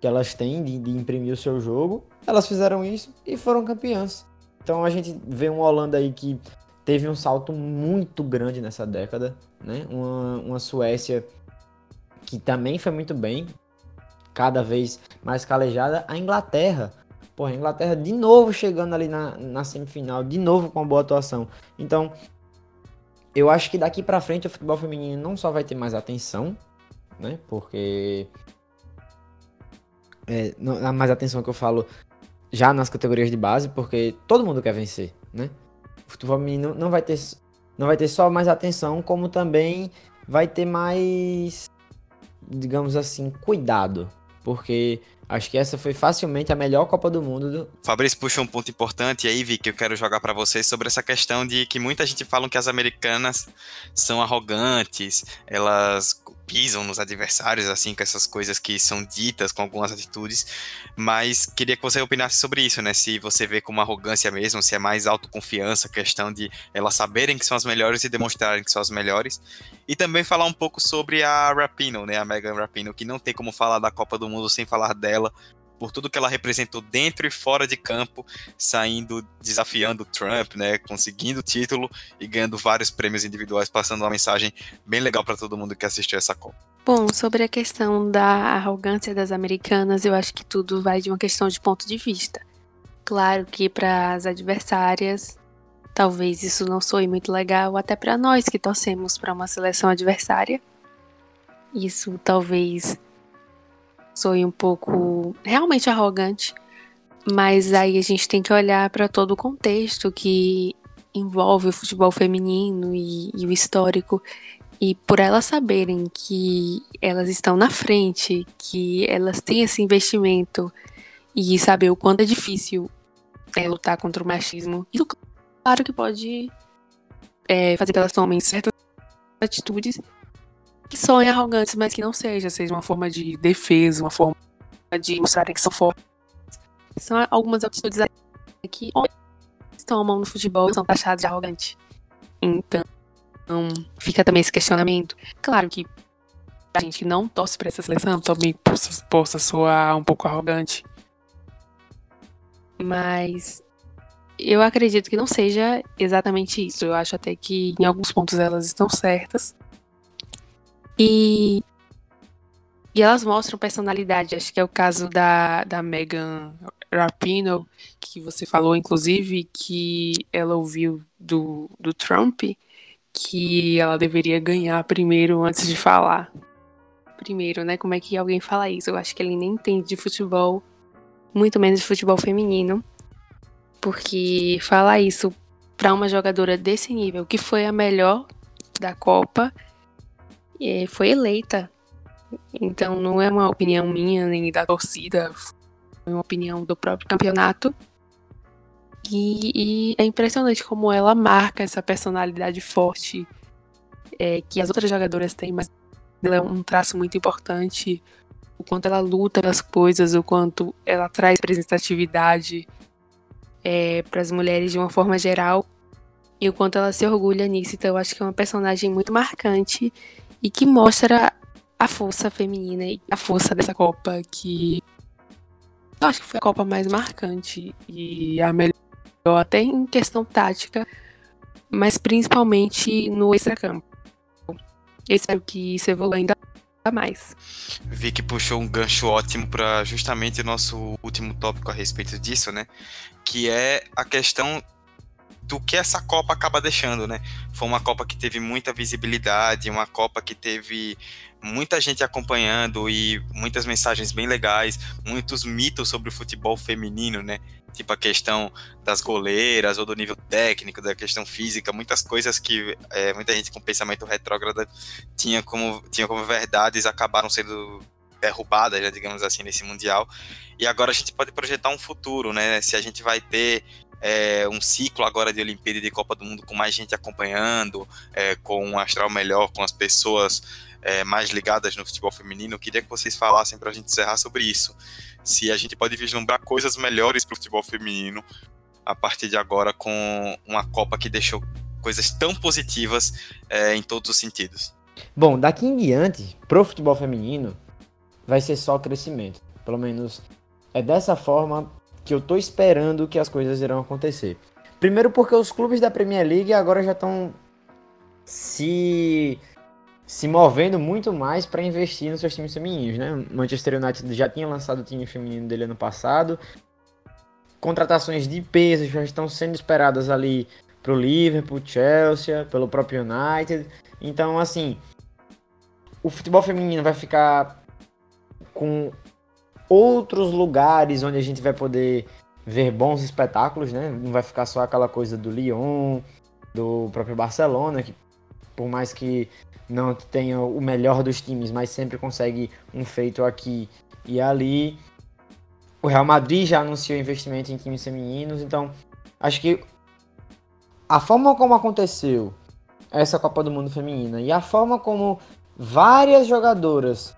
que elas têm de, de imprimir o seu jogo. Elas fizeram isso e foram campeãs. Então a gente vê uma Holanda aí que teve um salto muito grande nessa década, né? Uma, uma Suécia que também foi muito bem, cada vez mais calejada. A Inglaterra, porra, a Inglaterra de novo chegando ali na, na semifinal, de novo com uma boa atuação. Então, eu acho que daqui para frente o futebol feminino não só vai ter mais atenção, né? Porque é, não, mais atenção que eu falo já nas categorias de base, porque todo mundo quer vencer, né? O futebol feminino não vai ter, não vai ter só mais atenção, como também vai ter mais, digamos assim, cuidado, porque Acho que essa foi facilmente a melhor Copa do Mundo. Do... Fabrício puxa um ponto importante aí, Vi, que eu quero jogar para vocês sobre essa questão de que muita gente fala que as americanas são arrogantes, elas pisam nos adversários, assim, com essas coisas que são ditas, com algumas atitudes, mas queria que você opinasse sobre isso, né? Se você vê como arrogância mesmo, se é mais autoconfiança, questão de elas saberem que são as melhores e demonstrarem que são as melhores. E também falar um pouco sobre a Rapino, né? A Megan Rapino, que não tem como falar da Copa do Mundo sem falar dela, por tudo que ela representou dentro e fora de campo, saindo, desafiando Trump, né, conseguindo o título e ganhando vários prêmios individuais, passando uma mensagem bem legal para todo mundo que assistiu essa Copa. Bom, sobre a questão da arrogância das americanas, eu acho que tudo vai de uma questão de ponto de vista. Claro que para as adversárias, talvez isso não soe muito legal, até para nós que torcemos para uma seleção adversária. Isso talvez soe um pouco realmente arrogante, mas aí a gente tem que olhar para todo o contexto que envolve o futebol feminino e, e o histórico. E por elas saberem que elas estão na frente, que elas têm esse investimento e saber o quanto é difícil é, lutar contra o machismo, isso claro que pode é, fazer que elas tomem certas atitudes que soem arrogantes, mas que não seja, seja uma forma de defesa, uma forma de mostrarem que são fortes. São algumas atitudes que tomam no futebol são taxados de arrogante. Então, fica também esse questionamento. Claro que a gente não torce para essa seleção também possa, possa soar um pouco arrogante. Mas eu acredito que não seja exatamente isso. Eu acho até que em alguns pontos elas estão certas. E, e elas mostram personalidade. Acho que é o caso da, da Megan Rapinoe, que você falou, inclusive, que ela ouviu do, do Trump que ela deveria ganhar primeiro antes de falar. Primeiro, né? Como é que alguém fala isso? Eu acho que ele nem entende de futebol, muito menos de futebol feminino. Porque falar isso para uma jogadora desse nível, que foi a melhor da Copa, foi eleita. Então não é uma opinião minha nem da torcida, foi uma opinião do próprio campeonato. E, e é impressionante como ela marca essa personalidade forte é, que as outras jogadoras têm, mas ela é um traço muito importante. O quanto ela luta pelas coisas, o quanto ela traz representatividade é, para as mulheres de uma forma geral e o quanto ela se orgulha nisso. Então, eu acho que é uma personagem muito marcante e que mostra a força feminina e a força dessa Copa, que eu acho que foi a Copa mais marcante e a melhor, até em questão tática, mas principalmente no extracampo. Eu espero que isso evolua ainda mais. Vi que puxou um gancho ótimo para justamente o nosso último tópico a respeito disso, né? Que é a questão do que essa Copa acaba deixando, né? Foi uma Copa que teve muita visibilidade, uma Copa que teve muita gente acompanhando e muitas mensagens bem legais, muitos mitos sobre o futebol feminino, né? Tipo a questão das goleiras ou do nível técnico, da questão física, muitas coisas que é, muita gente com pensamento retrógrado tinha como, tinha como verdades acabaram sendo derrubadas, né, digamos assim, nesse Mundial. E agora a gente pode projetar um futuro, né? Se a gente vai ter é, um ciclo agora de Olimpíada e de Copa do Mundo com mais gente acompanhando, é, com um astral melhor, com as pessoas é, mais ligadas no futebol feminino. Eu queria que vocês falassem para a gente encerrar sobre isso. Se a gente pode vislumbrar coisas melhores para o futebol feminino a partir de agora com uma Copa que deixou coisas tão positivas é, em todos os sentidos. Bom, daqui em diante, pro futebol feminino, vai ser só crescimento. Pelo menos é dessa forma que eu tô esperando que as coisas irão acontecer. Primeiro porque os clubes da Premier League agora já estão se se movendo muito mais para investir nos seus times femininos, né? Manchester United já tinha lançado o time feminino dele ano passado. Contratações de peso já estão sendo esperadas ali pro Liverpool, Chelsea, pelo próprio United. Então, assim, o futebol feminino vai ficar com outros lugares onde a gente vai poder ver bons espetáculos, né? Não vai ficar só aquela coisa do Lyon, do próprio Barcelona, que por mais que não tenha o melhor dos times, mas sempre consegue um feito aqui e ali. O Real Madrid já anunciou investimento em times femininos, então acho que a forma como aconteceu essa Copa do Mundo feminina e a forma como várias jogadoras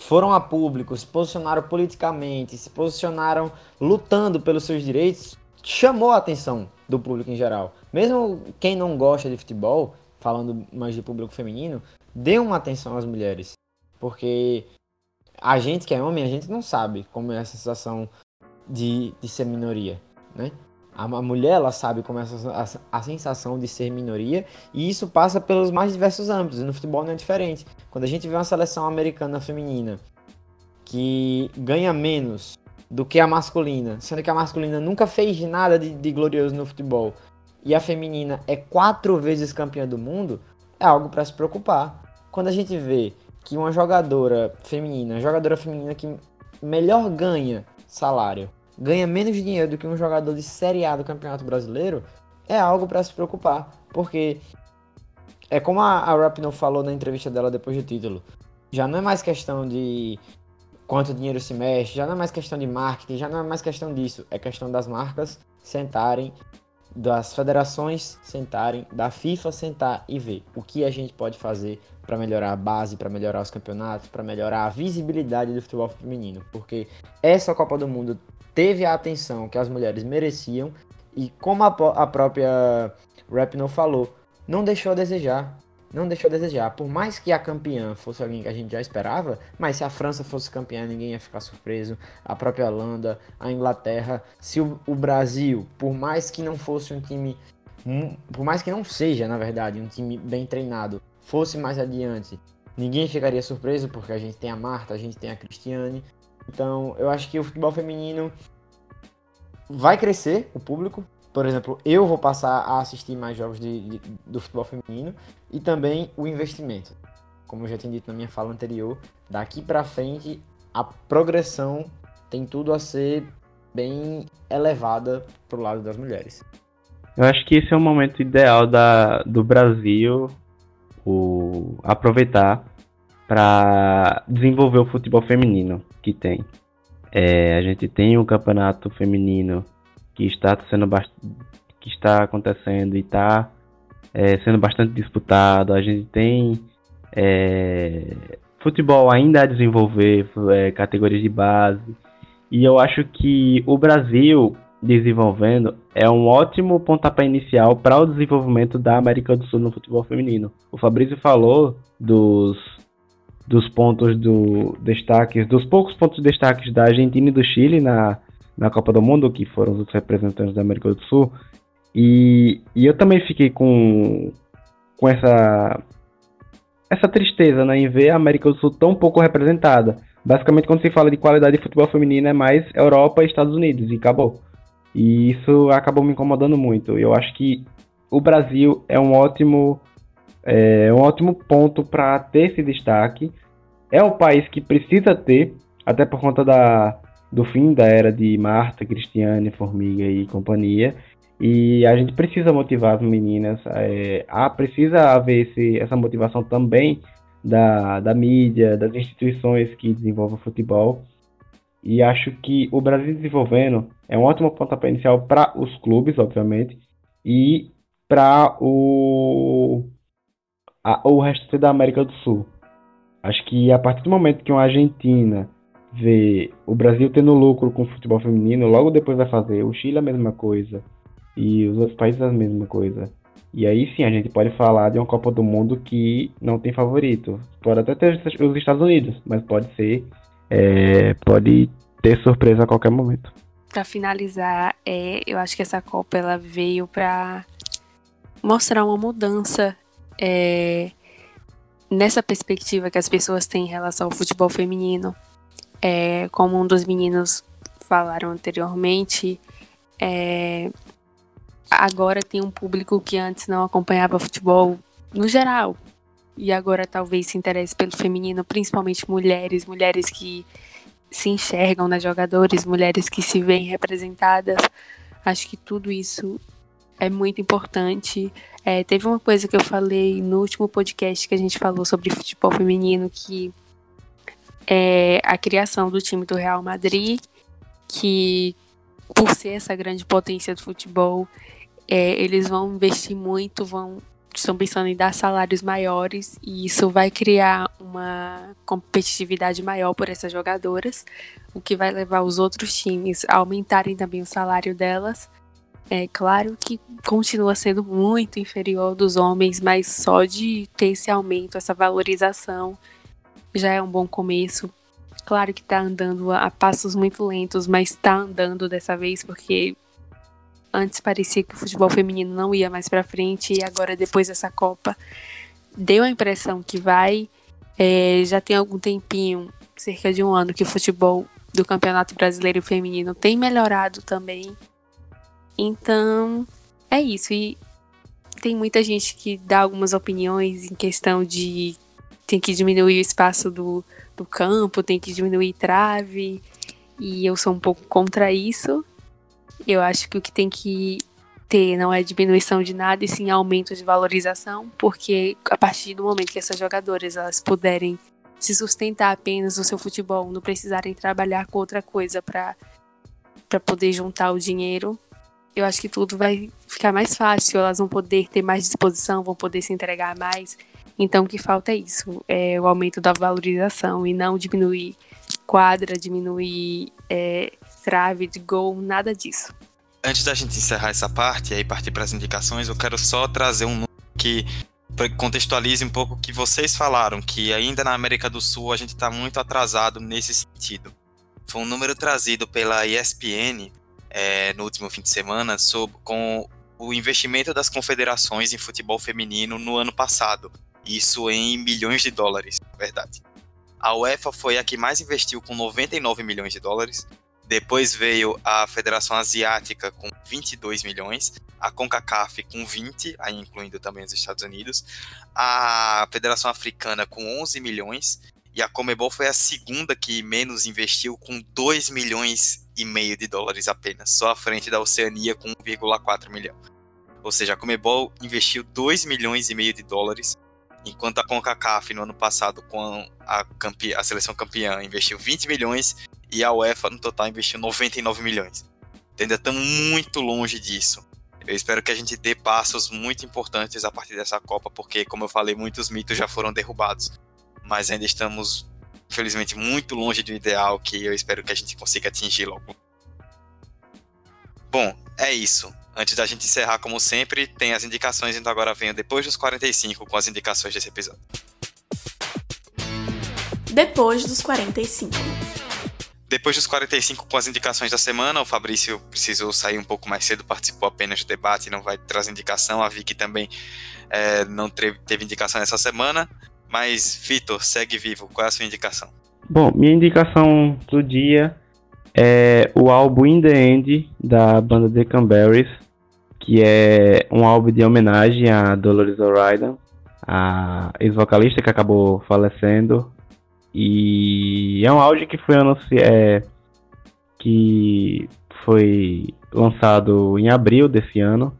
foram a público, se posicionaram politicamente, se posicionaram lutando pelos seus direitos, chamou a atenção do público em geral. Mesmo quem não gosta de futebol, falando mais de público feminino, dê uma atenção às mulheres. Porque a gente que é homem, a gente não sabe como é a sensação de, de ser minoria, né? A, mulher, ela sabe como é a, a, a, sensação de ser minoria e isso passa pelos mais diversos âmbitos. No futebol não é diferente. Quando a gente vê uma seleção americana feminina que ganha menos do que a masculina, sendo que a masculina nunca fez nada de, de glorioso no futebol, e a feminina é quatro vezes campeã do mundo, é algo para se preocupar. Quando a gente vê que uma jogadora feminina, jogadora feminina que melhor ganha salário, ganha menos dinheiro do que um jogador de Série A do Campeonato Brasileiro, é algo para se preocupar, porque é como a, a Rapinoe falou na entrevista dela depois do título, já não é mais questão de quanto dinheiro se mexe, já não é mais questão de marketing, já não é mais questão disso, é questão das marcas sentarem, das federações sentarem, da FIFA sentar e ver o que a gente pode fazer para melhorar a base, para melhorar os campeonatos, para melhorar a visibilidade do futebol feminino, porque essa Copa do Mundo teve a atenção que as mulheres mereciam e como a, a própria Rapinoe falou, não deixou a desejar. Não deixou a desejar. Por mais que a campeã fosse alguém que a gente já esperava, mas se a França fosse campeã, ninguém ia ficar surpreso. A própria Holanda, a Inglaterra, se o, o Brasil, por mais que não fosse um time, por mais que não seja, na verdade, um time bem treinado, fosse mais adiante, ninguém ficaria surpreso porque a gente tem a Marta, a gente tem a Cristiane. Então, eu acho que o futebol feminino vai crescer, o público. Por exemplo, eu vou passar a assistir mais jogos de, de, do futebol feminino e também o investimento. Como eu já tinha dito na minha fala anterior, daqui para frente a progressão tem tudo a ser bem elevada pro lado das mulheres. Eu acho que esse é o momento ideal da, do Brasil o, aproveitar para desenvolver o futebol feminino que tem. É, a gente tem um campeonato feminino que está sendo que está acontecendo e está é, sendo bastante disputado. A gente tem é, futebol ainda a desenvolver, é, categorias de base. E eu acho que o Brasil desenvolvendo é um ótimo pontapé inicial para o desenvolvimento da América do Sul no futebol feminino. O Fabrício falou dos dos pontos do destaques, dos poucos pontos de destaques da Argentina e do Chile na, na Copa do Mundo, que foram os representantes da América do Sul. E, e eu também fiquei com, com essa essa tristeza né, em ver a América do Sul tão pouco representada. Basicamente, quando se fala de qualidade de futebol feminino, é mais Europa e Estados Unidos, e acabou. E isso acabou me incomodando muito. Eu acho que o Brasil é um ótimo, é, um ótimo ponto para ter esse destaque. É um país que precisa ter, até por conta da, do fim da era de Marta, Cristiane, Formiga e companhia. E a gente precisa motivar as meninas, é, precisa haver esse, essa motivação também da, da mídia, das instituições que desenvolvem o futebol. E acho que o Brasil desenvolvendo é um ótimo pontapé inicial para os clubes, obviamente, e para o, o resto da América do Sul. Acho que a partir do momento que uma Argentina vê o Brasil tendo lucro com o futebol feminino, logo depois vai fazer o Chile a mesma coisa e os outros países a mesma coisa. E aí sim a gente pode falar de uma Copa do Mundo que não tem favorito. Pode até ter os Estados Unidos, mas pode ser é, pode ter surpresa a qualquer momento. Para finalizar, é, eu acho que essa Copa ela veio para mostrar uma mudança é, nessa perspectiva que as pessoas têm em relação ao futebol feminino. É, como um dos meninos falaram anteriormente, é, agora tem um público que antes não acompanhava futebol no geral, e agora talvez se interesse pelo feminino, principalmente mulheres, mulheres que se enxergam nas jogadores, mulheres que se veem representadas. Acho que tudo isso é muito importante. É, teve uma coisa que eu falei no último podcast que a gente falou sobre futebol feminino, que é a criação do time do Real Madrid, que por ser essa grande potência do futebol, é, eles vão investir muito, vão estão pensando em dar salários maiores e isso vai criar uma competitividade maior por essas jogadoras, o que vai levar os outros times a aumentarem também o salário delas. É claro que continua sendo muito inferior dos homens, mas só de ter esse aumento, essa valorização, já é um bom começo. Claro que tá andando a passos muito lentos, mas tá andando dessa vez porque Antes parecia que o futebol feminino não ia mais para frente e agora depois dessa Copa deu a impressão que vai. É, já tem algum tempinho, cerca de um ano, que o futebol do Campeonato Brasileiro Feminino tem melhorado também. Então, é isso. E tem muita gente que dá algumas opiniões em questão de tem que diminuir o espaço do, do campo, tem que diminuir trave. E eu sou um pouco contra isso. Eu acho que o que tem que ter não é diminuição de nada, e sim aumento de valorização, porque a partir do momento que essas jogadoras elas puderem se sustentar apenas no seu futebol, não precisarem trabalhar com outra coisa para poder juntar o dinheiro, eu acho que tudo vai ficar mais fácil, elas vão poder ter mais disposição, vão poder se entregar mais. Então o que falta é isso, é o aumento da valorização e não diminuir quadra, diminuir é, trave de gol, nada disso. Antes da gente encerrar essa parte e aí partir para as indicações, eu quero só trazer um número que contextualize um pouco o que vocês falaram, que ainda na América do Sul a gente está muito atrasado nesse sentido. Foi um número trazido pela ESPN é, no último fim de semana sobre, com o investimento das confederações em futebol feminino no ano passado. Isso em milhões de dólares, verdade. A UEFA foi a que mais investiu com 99 milhões de dólares. Depois veio a Federação Asiática com 22 milhões, a CONCACAF com 20, aí incluindo também os Estados Unidos, a Federação Africana com 11 milhões e a Comebol foi a segunda que menos investiu com 2 milhões meio de dólares apenas, só à frente da Oceania com 1,4 milhão. Ou seja, a Comebol investiu 2 milhões e meio de dólares enquanto a CONCACAF no ano passado com a, campe... a seleção campeã investiu 20 milhões e a UEFA no total investiu 99 milhões. Então, ainda estamos muito longe disso. Eu espero que a gente dê passos muito importantes a partir dessa Copa, porque, como eu falei, muitos mitos já foram derrubados. Mas ainda estamos, infelizmente, muito longe do ideal que eu espero que a gente consiga atingir logo. Bom, é isso. Antes da gente encerrar, como sempre, tem as indicações, então agora venho depois dos 45 com as indicações desse episódio. Depois dos 45. Depois dos 45 com as indicações da semana, o Fabrício precisou sair um pouco mais cedo, participou apenas do debate, não vai trazer indicação. A Vicky também é, não teve indicação essa semana. Mas, Vitor, segue vivo. Qual é a sua indicação? Bom, minha indicação do dia é o álbum In The End da banda The Canberries, que é um álbum de homenagem a Dolores O'Riordan, a ex-vocalista que acabou falecendo e é um áudio que foi anunciado. É, que foi lançado em abril desse ano.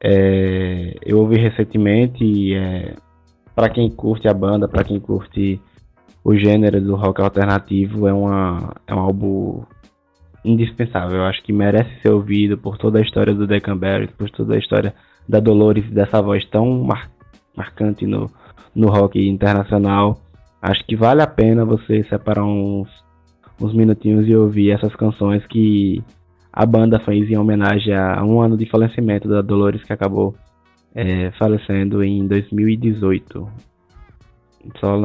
É, eu ouvi recentemente e é, para quem curte a banda, para quem curte o gênero do rock alternativo, é, uma, é um álbum indispensável. Eu acho que merece ser ouvido por toda a história do Deccanberry, por toda a história da Dolores, dessa voz tão mar, marcante no, no rock internacional. Acho que vale a pena você separar uns, uns minutinhos e ouvir essas canções que a banda fez em homenagem a um ano de falecimento da Dolores, que acabou é, falecendo em 2018. Só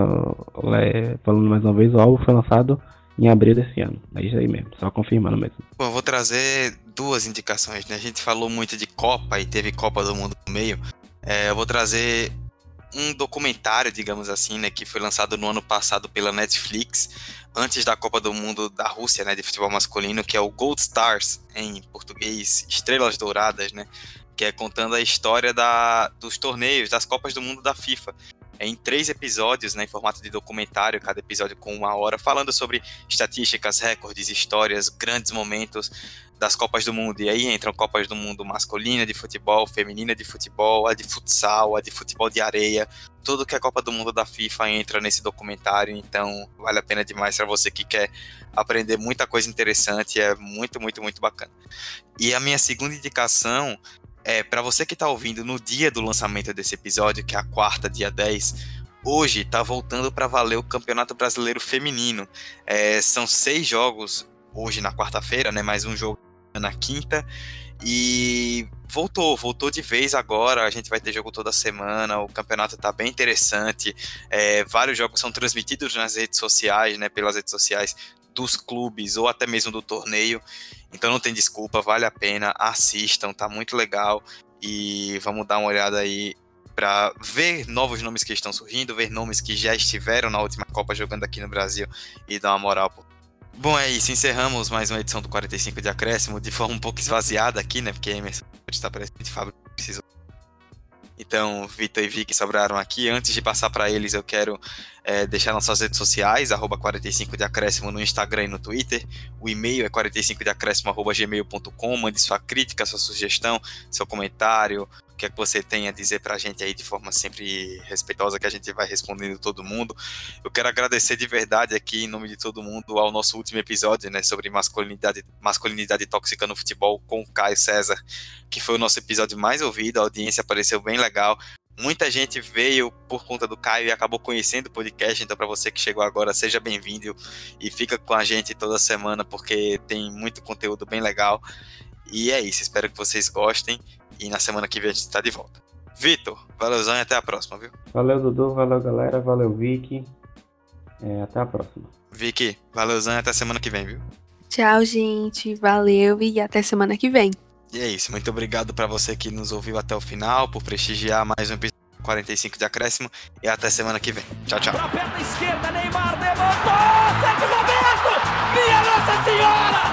falando mais uma vez, o álbum foi lançado em abril desse ano. É isso aí mesmo, só confirmando mesmo. Bom, vou trazer duas indicações, né? A gente falou muito de Copa e teve Copa do Mundo no meio. É, eu vou trazer um documentário, digamos assim, né, que foi lançado no ano passado pela Netflix, antes da Copa do Mundo da Rússia, né, de futebol masculino, que é o Gold Stars, em português, Estrelas Douradas, né, que é contando a história da, dos torneios, das Copas do Mundo da FIFA. É em três episódios, né, em formato de documentário, cada episódio com uma hora, falando sobre estatísticas, recordes, histórias, grandes momentos das Copas do Mundo. E aí entram Copas do Mundo masculina de futebol, feminina de futebol, a de futsal, a de futebol de areia. Tudo que é Copa do Mundo da FIFA entra nesse documentário, então vale a pena demais para você que quer aprender muita coisa interessante, é muito, muito, muito bacana. E a minha segunda indicação é para você que está ouvindo no dia do lançamento desse episódio, que é a quarta, dia 10, hoje está voltando para valer o Campeonato Brasileiro Feminino. É, são seis jogos hoje na quarta-feira, né? Mais um jogo na quinta. E voltou, voltou de vez agora. A gente vai ter jogo toda semana. O campeonato está bem interessante. É, vários jogos são transmitidos nas redes sociais, né? Pelas redes sociais dos clubes ou até mesmo do torneio. Então não tem desculpa, vale a pena. Assistam, tá muito legal. E vamos dar uma olhada aí para ver novos nomes que estão surgindo, ver nomes que já estiveram na última Copa jogando aqui no Brasil e dar uma moral pro Bom, é isso. Encerramos mais uma edição do 45 de Acréscimo de forma um pouco esvaziada aqui, né? Porque Emerson está presente, Fábio precisou. Então, Vitor e Vicky sobraram aqui. Antes de passar para eles, eu quero é, deixar nossas redes sociais, arroba 45 de acréscimo no Instagram e no Twitter. O e-mail é 45 de acréscimo, arroba gmail.com. Mande sua crítica, sua sugestão, seu comentário, que é que você tem a dizer para a gente aí de forma sempre respeitosa, que a gente vai respondendo todo mundo. Eu quero agradecer de verdade aqui, em nome de todo mundo, ao nosso último episódio, né, sobre masculinidade, masculinidade tóxica no futebol com o Caio César, que foi o nosso episódio mais ouvido, a audiência apareceu bem legal. Muita gente veio por conta do Caio e acabou conhecendo o podcast, então para você que chegou agora, seja bem-vindo e fica com a gente toda semana porque tem muito conteúdo bem legal. E é isso, espero que vocês gostem e na semana que vem a gente está de volta. Vitor, valeuzão e até a próxima, viu? Valeu, Dudu, valeu, galera, valeu, Vicky. É, até a próxima. Vicky, valeuzão e até semana que vem, viu? Tchau, gente. Valeu e até semana que vem. E é isso, muito obrigado para você que nos ouviu até o final, por prestigiar mais um episódio 45 de acréscimo e até semana que vem. Tchau, tchau. Pra perna esquerda, Neymar levantou! Sérgio Roberto! Minha Nossa Senhora!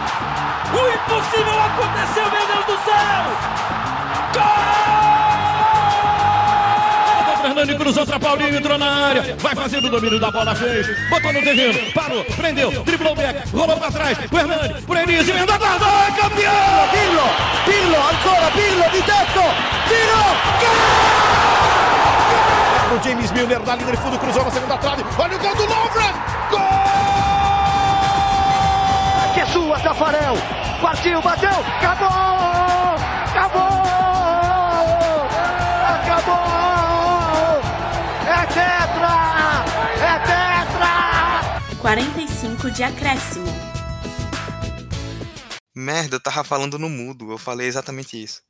O impossível aconteceu, meu Deus do céu! Gol! Fernando cruzou pra Paulinho, entrou na área. Vai fazendo o domínio da bola, fez. Botou no terreno, parou, prendeu, driblou o back, rolou pra trás. O Hernani, por Elise, emendou, guardou, é campeão! Pirlo, Pirlo, ancora Pirlo di tetto, tiro, O James Milner na linha de fundo, cruzou na segunda trave. Olha o gol do Lovren! Gol! que é sua, Tafarel, partiu, bateu, acabou, acabou, 45 de acréscimo. Merda, eu tava falando no mudo, eu falei exatamente isso.